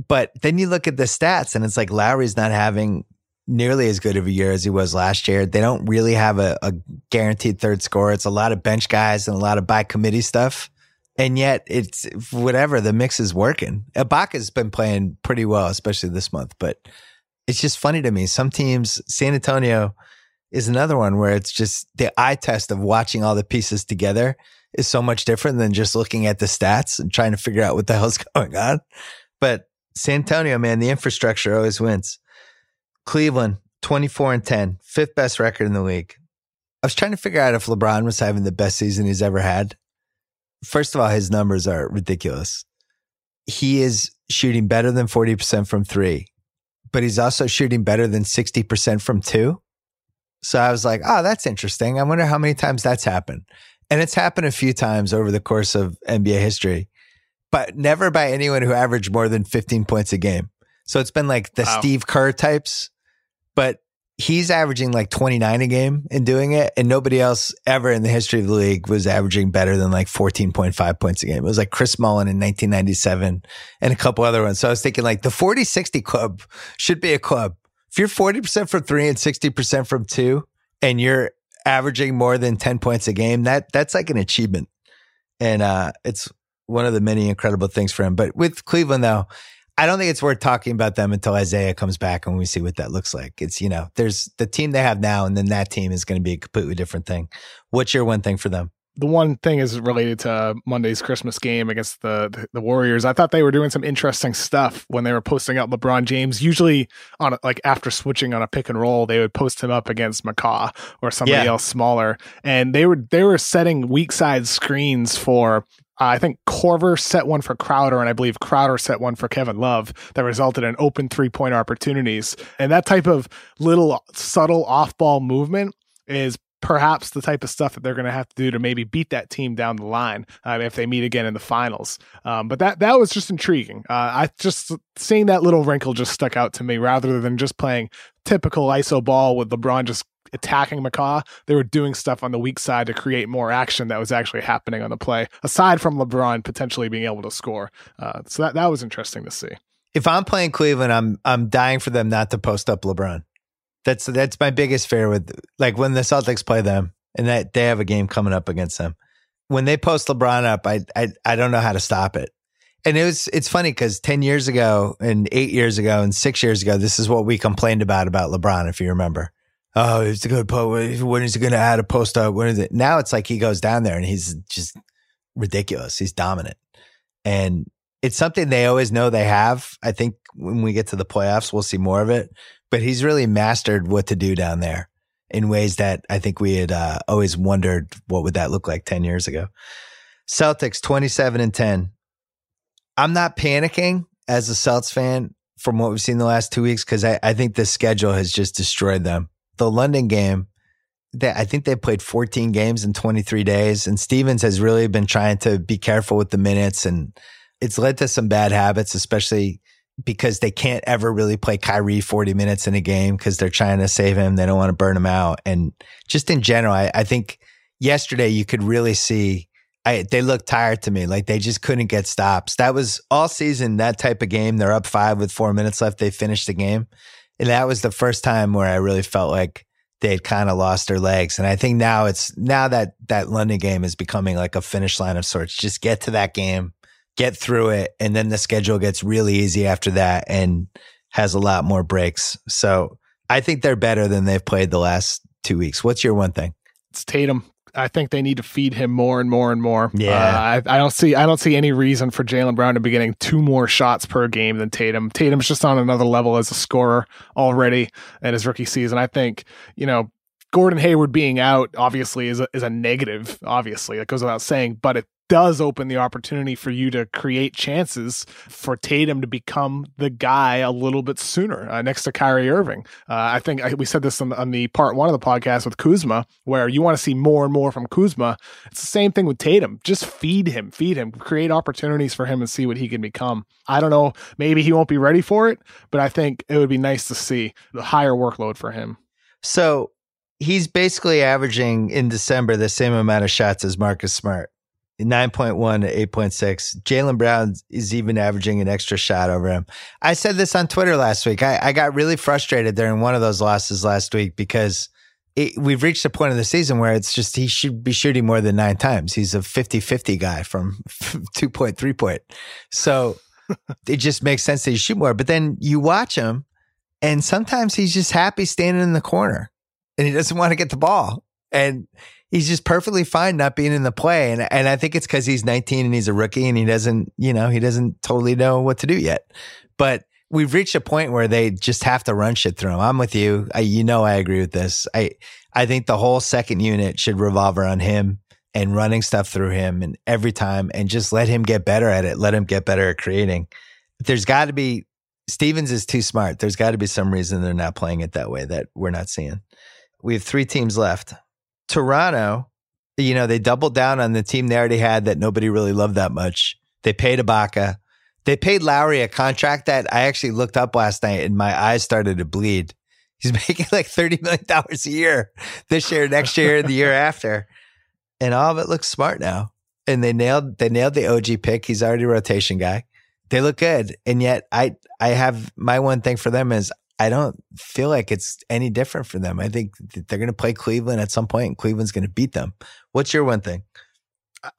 But then you look at the stats and it's like Lowry's not having nearly as good of a year as he was last year. They don't really have a, a guaranteed third score. It's a lot of bench guys and a lot of by committee stuff. And yet it's whatever the mix is working. Ibaka's been playing pretty well, especially this month, but it's just funny to me. Some teams, San Antonio is another one where it's just the eye test of watching all the pieces together is so much different than just looking at the stats and trying to figure out what the hell's going on. But San Antonio, man, the infrastructure always wins. Cleveland, 24 and 10, fifth best record in the league. I was trying to figure out if LeBron was having the best season he's ever had first of all, his numbers are ridiculous. He is shooting better than 40% from three, but he's also shooting better than 60% from two. So I was like, oh, that's interesting. I wonder how many times that's happened. And it's happened a few times over the course of NBA history, but never by anyone who averaged more than 15 points a game. So it's been like the wow. Steve Kerr types, but he's averaging like 29 a game in doing it. And nobody else ever in the history of the league was averaging better than like 14.5 points a game. It was like Chris Mullin in 1997 and a couple other ones. So I was thinking like the 40 60 club should be a club. If you're 40% from three and 60% from two and you're averaging more than 10 points a game, that that's like an achievement. And uh, it's one of the many incredible things for him. But with Cleveland, though, I don't think it's worth talking about them until Isaiah comes back and we see what that looks like. It's, you know, there's the team they have now, and then that team is going to be a completely different thing. What's your one thing for them? The one thing is related to Monday's Christmas game against the, the, the Warriors. I thought they were doing some interesting stuff when they were posting up LeBron James. Usually, on a, like after switching on a pick and roll, they would post him up against McCaw or somebody yeah. else smaller, and they were they were setting weak side screens for uh, I think Korver set one for Crowder, and I believe Crowder set one for Kevin Love that resulted in open three point opportunities. And that type of little subtle off ball movement is perhaps the type of stuff that they're going to have to do to maybe beat that team down the line um, if they meet again in the finals. Um, but that that was just intriguing. Uh, I just seeing that little wrinkle just stuck out to me rather than just playing typical ISO ball with LeBron just attacking McCaw. They were doing stuff on the weak side to create more action that was actually happening on the play, aside from LeBron potentially being able to score. Uh, so that that was interesting to see. If I'm playing Cleveland, I'm I'm dying for them not to post up LeBron. That's that's my biggest fear with like when the Celtics play them and that they have a game coming up against them. When they post LeBron up, I I I don't know how to stop it. And it was it's funny because ten years ago and eight years ago and six years ago, this is what we complained about about LeBron, if you remember. Oh, it's a good post. When is he going to add a post up? When is it? Now it's like he goes down there and he's just ridiculous. He's dominant. And It's something they always know they have. I think when we get to the playoffs, we'll see more of it. But he's really mastered what to do down there in ways that I think we had uh, always wondered what would that look like 10 years ago. Celtics 27 and 10. I'm not panicking as a Celtics fan from what we've seen the last two weeks because I, I think the schedule has just destroyed them. The London game, I think they played 14 games in 23 days, and Stevens has really been trying to be careful with the minutes, and it's led to some bad habits, especially because they can't ever really play Kyrie 40 minutes in a game because they're trying to save him. They don't want to burn him out. And just in general, I, I think yesterday you could really see I, they looked tired to me. Like they just couldn't get stops. That was all season, that type of game. They're up five with four minutes left. They finished the game. And that was the first time where I really felt like they had kind of lost their legs. And I think now it's now that that London game is becoming like a finish line of sorts. Just get to that game, get through it. And then the schedule gets really easy after that and has a lot more breaks. So I think they're better than they've played the last two weeks. What's your one thing? It's Tatum. I think they need to feed him more and more and more. Yeah, uh, I, I, don't see I don't see any reason for Jaylen Brown to be getting two more shots per game than Tatum. Tatum's just on another level as a scorer already in his rookie season. I think you know Gordon Hayward being out obviously is a, is a negative. Obviously, that goes without saying, but it does open the opportunity for you to create chances for Tatum to become the guy a little bit sooner uh, next to Kyrie Irving. Uh, I think I, we said this on, on, the part one of the podcast with Kuzma, where you want to see more and more from Kuzma. It's the same thing with Tatum. Just feed him, feed him, create opportunities for him and see what he can become. I don't know. Maybe he won't be ready for it, but I think it would be nice to see the higher workload for him. So he's basically averaging in December the same amount of shots as Marcus Smart. 9.1 to 8.6. Jaylen Brown is even averaging an extra shot over him. I said this on Twitter last week. I, I got really frustrated during one of those losses last week because it, we've reached a point of the season where it's just he should be shooting more than nine times. He's a 50 50 guy from two point, three point. So it just makes sense that he shoot more. But then you watch him, and sometimes he's just happy standing in the corner and he doesn't want to get the ball. And he's just perfectly fine not being in the play. And and I think it's because he's 19 and he's a rookie and he doesn't, you know, he doesn't totally know what to do yet. But we've reached a point where they just have to run shit through him. I'm with you. I, you know, I agree with this. I I think the whole second unit should revolve around him and running stuff through him and every time and just let him get better at it. Let him get better at creating. There's got to be Stevens is too smart. There's got to be some reason they're not playing it that way that we're not seeing. We have three teams left. Toronto, you know, they doubled down on the team they already had that nobody really loved that much. They paid Ibaka. They paid Lowry a contract that I actually looked up last night and my eyes started to bleed. He's making like $30 million a year this year, next year, the year after. And all of it looks smart now. And they nailed they nailed the OG pick. He's already a rotation guy. They look good. And yet I I have my one thing for them is I don't feel like it's any different for them. I think they're going to play Cleveland at some point and Cleveland's going to beat them. What's your one thing?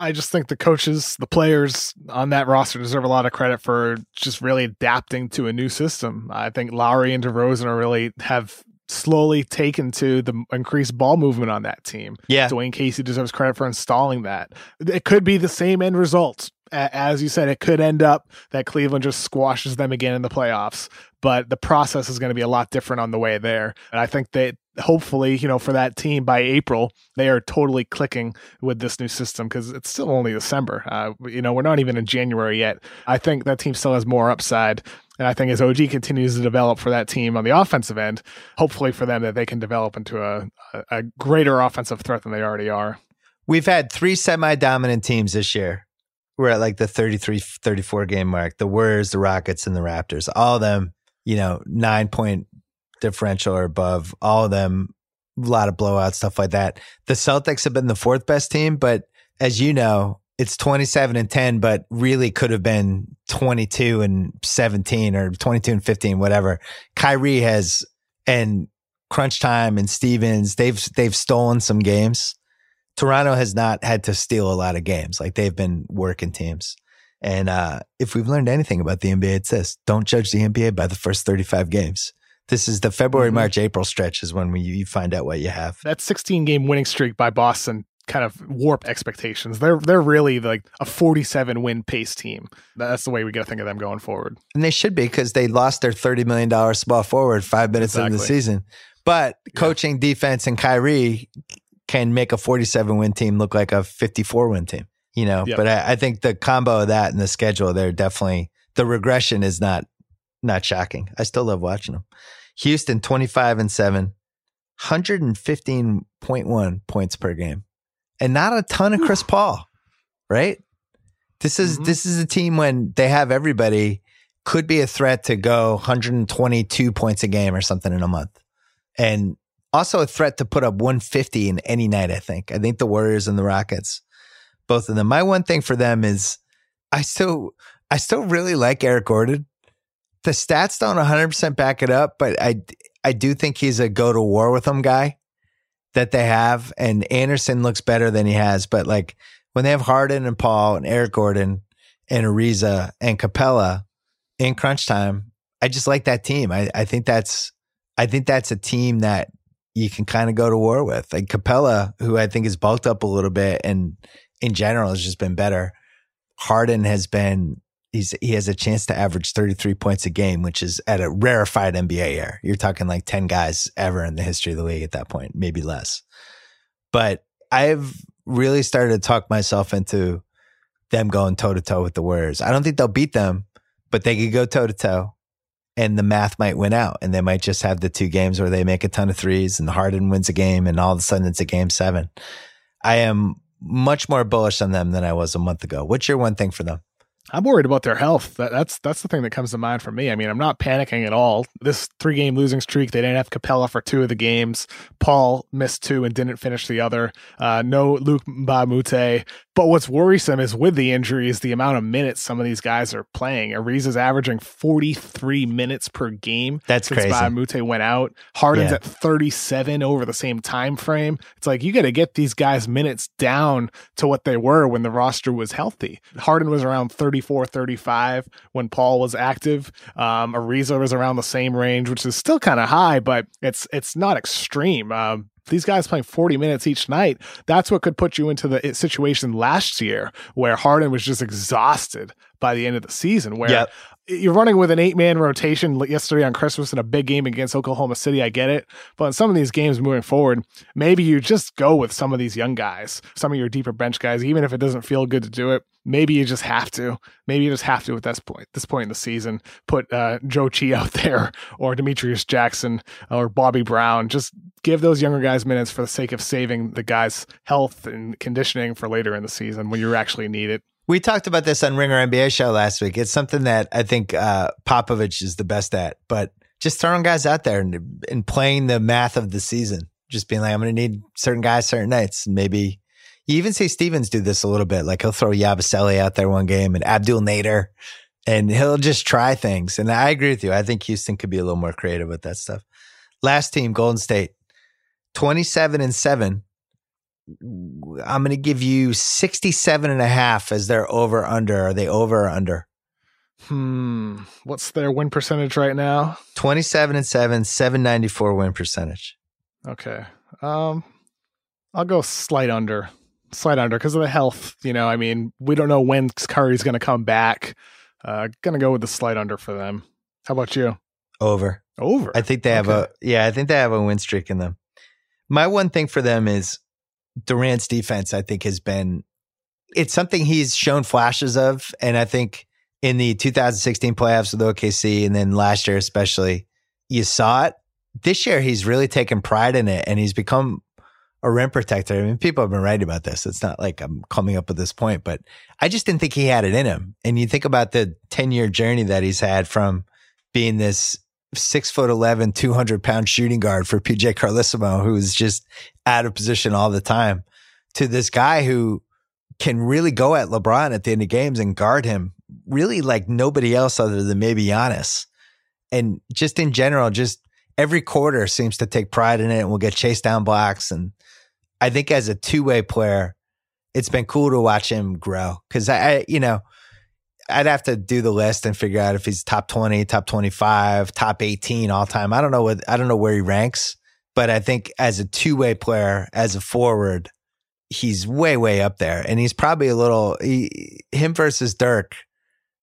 I just think the coaches, the players on that roster deserve a lot of credit for just really adapting to a new system. I think Lowry and DeRozan are really have slowly taken to the increased ball movement on that team. Yeah. Dwane Casey deserves credit for installing that. It could be the same end result. As you said, it could end up that Cleveland just squashes them again in the playoffs but the process is going to be a lot different on the way there. And I think that hopefully, you know, for that team by April, they are totally clicking with this new system because it's still only December. Uh, you know, we're not even in January yet. I think that team still has more upside. And I think as OG continues to develop for that team on the offensive end, hopefully for them that they can develop into a, a greater offensive threat than they already are. We've had three semi dominant teams this year. We're at like the 33, 34 game mark. The Warriors, the Rockets, and the Raptors. All of them you know, nine point differential or above, all of them, a lot of blowouts, stuff like that. The Celtics have been the fourth best team, but as you know, it's 27 and 10, but really could have been 22 and 17 or 22 and 15, whatever. Kyrie has, and crunch time and Stevens, they've, they've stolen some games. Toronto has not had to steal a lot of games. Like they've been working teams. And uh, if we've learned anything about the NBA, it's this don't judge the NBA by the first 35 games. This is the February, mm-hmm. March, April stretch is when we, you find out what you have. That 16 game winning streak by Boston kind of warp expectations. They're they're really like a 47 win pace team. That's the way we got to think of them going forward. And they should be because they lost their $30 million small forward five minutes exactly. into the season. But coaching, yeah. defense, and Kyrie can make a 47 win team look like a 54 win team, you know? Yep. But I, I think the combo of that and the schedule, they're definitely, the regression is not, not shocking. I still love watching them. Houston, 25 and 7, 115.1 points per game and not a ton of Chris Paul, right? This is mm-hmm. this is a team when they have everybody could be a threat to go 122 points a game or something in a month. And also a threat to put up 150 in any night, I think. I think the Warriors and the Rockets, both of them. My one thing for them is I still I still really like Eric Gordon. The stats don't 100% back it up, but I I do think he's a go to war with them guy that they have. And Anderson looks better than he has. But like when they have Harden and Paul and Eric Gordon and Ariza and Capela in crunch time, I just like that team. I, I think that's I think that's a team that you can kind of go to war with. Like Capela, who I think has bulked up a little bit and in general has just been better. Harden has been he's he has a chance to average 33 points a game, which is at a rarefied NBA year. You're talking like 10 guys ever in the history of the league at that point, maybe less. But I've really started to talk myself into them going toe to toe with the Warriors. I don't think they'll beat them, but they could go toe to toe and the math might win out and they might just have the two games where they make a ton of threes and Harden wins a game and all of a sudden it's a game seven. I am much more bullish on them than I was a month ago. What's your one thing for them? I'm worried about their health. That, that's that's the thing that comes to mind for me. I mean, I'm not panicking at all. This three game losing streak, they didn't have Capela for two of the games. Paul missed two and didn't finish the other. Uh, no Luke Moute. But what's worrisome is with the injuries, the amount of minutes some of these guys are playing. Ariza's averaging 43 minutes per game. That's since crazy. Moute went out. Harden's yeah. at 37 over the same time frame. It's like you got to get these guys minutes down to what they were when the roster was healthy. Harden was around 34, 35 when Paul was active. Um, Ariza was around the same range, which is still kind of high, but it's it's not extreme. Um, these guys playing 40 minutes each night, that's what could put you into the situation last year where Harden was just exhausted by the end of the season, where yep you're running with an eight man rotation yesterday on Christmas in a big game against Oklahoma City. I get it. But in some of these games moving forward, maybe you just go with some of these young guys, some of your deeper bench guys, even if it doesn't feel good to do it. Maybe you just have to. Maybe you just have to at this point, this point in the season, put uh, Zhou Qi out there or Demetrius Jackson or Bobby Brown. Just give those younger guys minutes for the sake of saving the guys' health and conditioning for later in the season when you actually need it. We talked about this on Ringer NBA show last week. It's something that I think uh, Popovich is the best at, but just throwing guys out there and, and playing the math of the season. Just being like, I'm going to need certain guys certain nights. Maybe you even see Stevens do this a little bit. Like he'll throw Yabusele out there one game and Abdel Nader, and he'll just try things. And I agree with you. I think Houston could be a little more creative with that stuff. Last team, Golden State, 27 and 7 I'm going to give you 67 and a half as their over under. Are they over or under? Hmm. What's their win percentage right now? 27 and 7, 794 win percentage. Okay. Um I'll go slight under. Slight under because of the health, you know, I mean, we don't know when Curry's going to come back. Uh going to go with the slight under for them. How about you? Over. Over. I think they have okay. a yeah, I think they have a win streak in them. My one thing for them is Durant's defense, I think, has been it's something he's shown flashes of, and I think in the 2016 playoffs with OKC, and then last year especially, you saw it. This year, he's really taken pride in it, and he's become a rim protector. I mean, people have been writing about this. It's not like I'm coming up with this point, but I just didn't think he had it in him. And you think about the 10 year journey that he's had from being this six foot 11, 200 pound shooting guard for PJ Carlesimo, who's just out of position all the time, to this guy who can really go at LeBron at the end of games and guard him really like nobody else other than maybe Giannis. And just in general, just every quarter seems to take pride in it and will get chased down blocks. And I think as a two way player, it's been cool to watch him grow. Cause I, you know, I'd have to do the list and figure out if he's top 20, top 25, top 18 all time. I don't know what, I don't know where he ranks, but I think as a two way player, as a forward, he's way, way up there. And he's probably a little, he, him versus Dirk,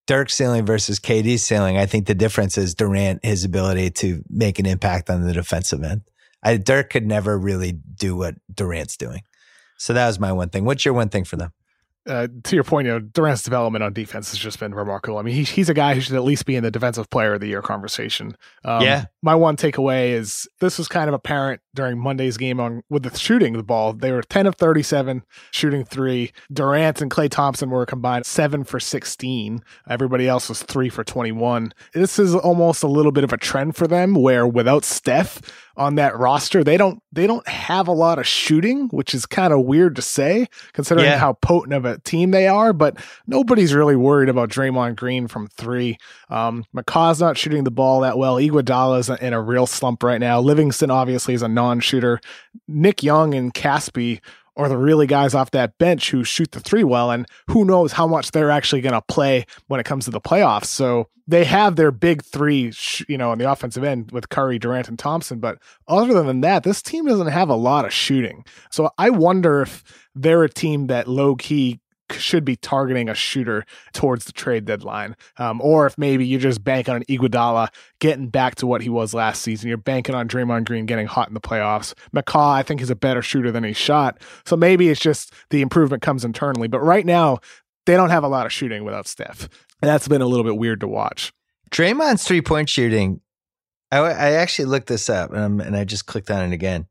Dirk's ceiling versus KD's ceiling. I think the difference is Durant, his ability to make an impact on the defensive end. I, Dirk could never really do what Durant's doing. So that was my one thing. What's your one thing for them? Uh, to your point, you know, Durant's development on defense has just been remarkable. I mean, he's he's a guy who should at least be in the defensive player of the year conversation. Um, yeah. My one takeaway is this was kind of apparent during Monday's game on with the shooting the ball. They were 10 of 37 shooting three. Durant and Klay Thompson were combined seven for 16. Everybody else was three for 21. This is almost a little bit of a trend for them where without Steph, on that roster. They don't they don't have a lot of shooting, which is kind of weird to say considering yeah. how potent of a team they are. But nobody's really worried about Draymond Green from three. Um, McCaw's not shooting the ball that well. Iguodala's in a real slump right now. Livingston obviously is a non-shooter. Nick Young and Casspi are the really guys off that bench who shoot the three well, and who knows how much they're actually going to play when it comes to the playoffs. So they have their big three, you know, on the offensive end with Curry, Durant, and Thompson. But other than that, this team doesn't have a lot of shooting. So I wonder if they're a team that low key should be targeting a shooter towards the trade deadline, um, or if maybe you just bank on an Iguodala getting back to what he was last season. You're banking on Draymond Green getting hot in the playoffs. McCaw, I think, is a better shooter than he shot, so maybe it's just the improvement comes internally. But right now, they don't have a lot of shooting without Steph. And that's been a little bit weird to watch. Draymond's three point shooting. I, I actually looked this up and, and I just clicked on it again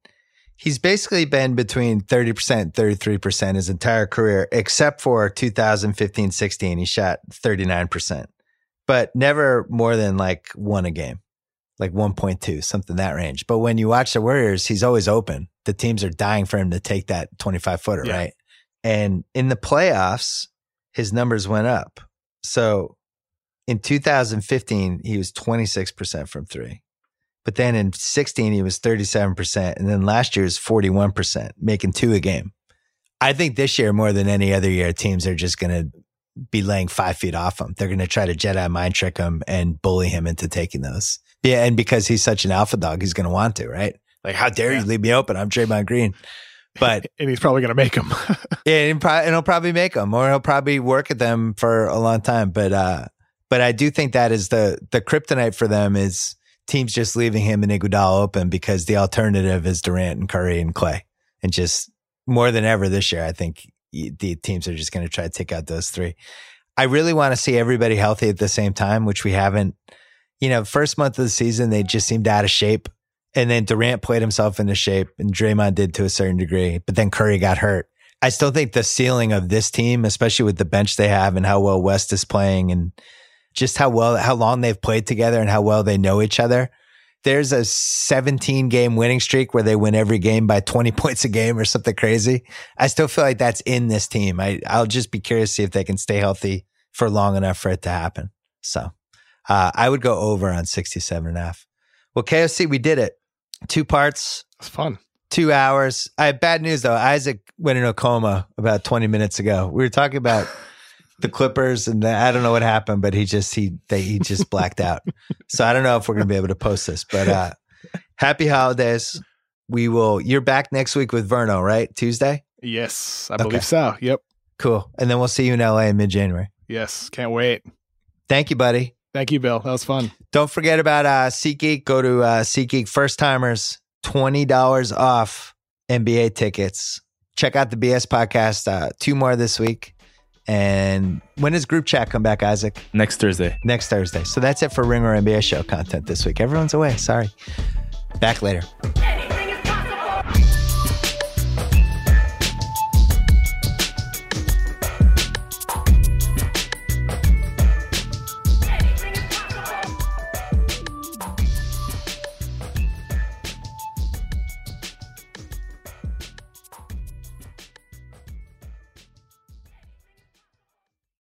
he's basically been between 30% 33% his entire career except for 2015 16 he shot 39% but never more than like one a game like 1.2 something that range. But when you watch the warriors he's always open. The teams are dying for him to take that 25 footer yeah. right? And in the playoffs his numbers went up. So in 2015 he was 26% from three but then in 16, he was 37%. And then last year was 41%, making two a game. I think this year, more than any other year, teams are just going to be laying five feet off him. They're going to try to Jedi mind trick him and bully him into taking those. Yeah. And because he's such an alpha dog, he's going to want to, right? Like, how dare yeah. you leave me open? I'm Draymond Green. But and he's probably going to make them. yeah, and, and he'll probably make them, or he'll probably work at them for a long time. But uh, but I do think that is the the kryptonite for them is teams just leaving him and Iguodala open because the alternative is Durant and Curry and Klay. And just more than ever this year, I think the teams are just going to try to take out those three. I really want to see everybody healthy at the same time, which we haven't. You know, first month of the season, they just seemed out of shape. And then Durant played himself into shape and Draymond did to a certain degree, but then Curry got hurt. I still think the ceiling of this team, especially with the bench they have and how well West is playing and just how well, how long they've played together and how well they know each other. There's a 17 game winning streak where they win every game by 20 points a game or something crazy. I still feel like that's in this team. I, I'll just be curious to see if they can stay healthy for long enough for it to happen. So, uh, I would go over on 67 and a half. Well, KOC, we did it. Two parts. It's fun. Two hours. I have bad news though. Isaac went in a coma about 20 minutes ago. We were talking about the Clippers, and the, I don't know what happened, but he just he they, he just blacked out. So I don't know if we're gonna be able to post this, but uh, happy holidays. We will. You're back next week with Verno, right? Tuesday. Yes, I believe so. Yep. Cool. And then we'll see you in LA in mid January. Yes, can't wait. Thank you, buddy. Thank you, Bill. That was fun. Don't forget about uh, SeatGeek. Go to uh, SeatGeek first timers, twenty dollars off NBA tickets. Check out the BS podcast. Uh, two more this week. And when does group chat come back, Isaac? Next Thursday. Next Thursday. So that's it for Ringer NBA show content this week. Everyone's away. Sorry. Back later.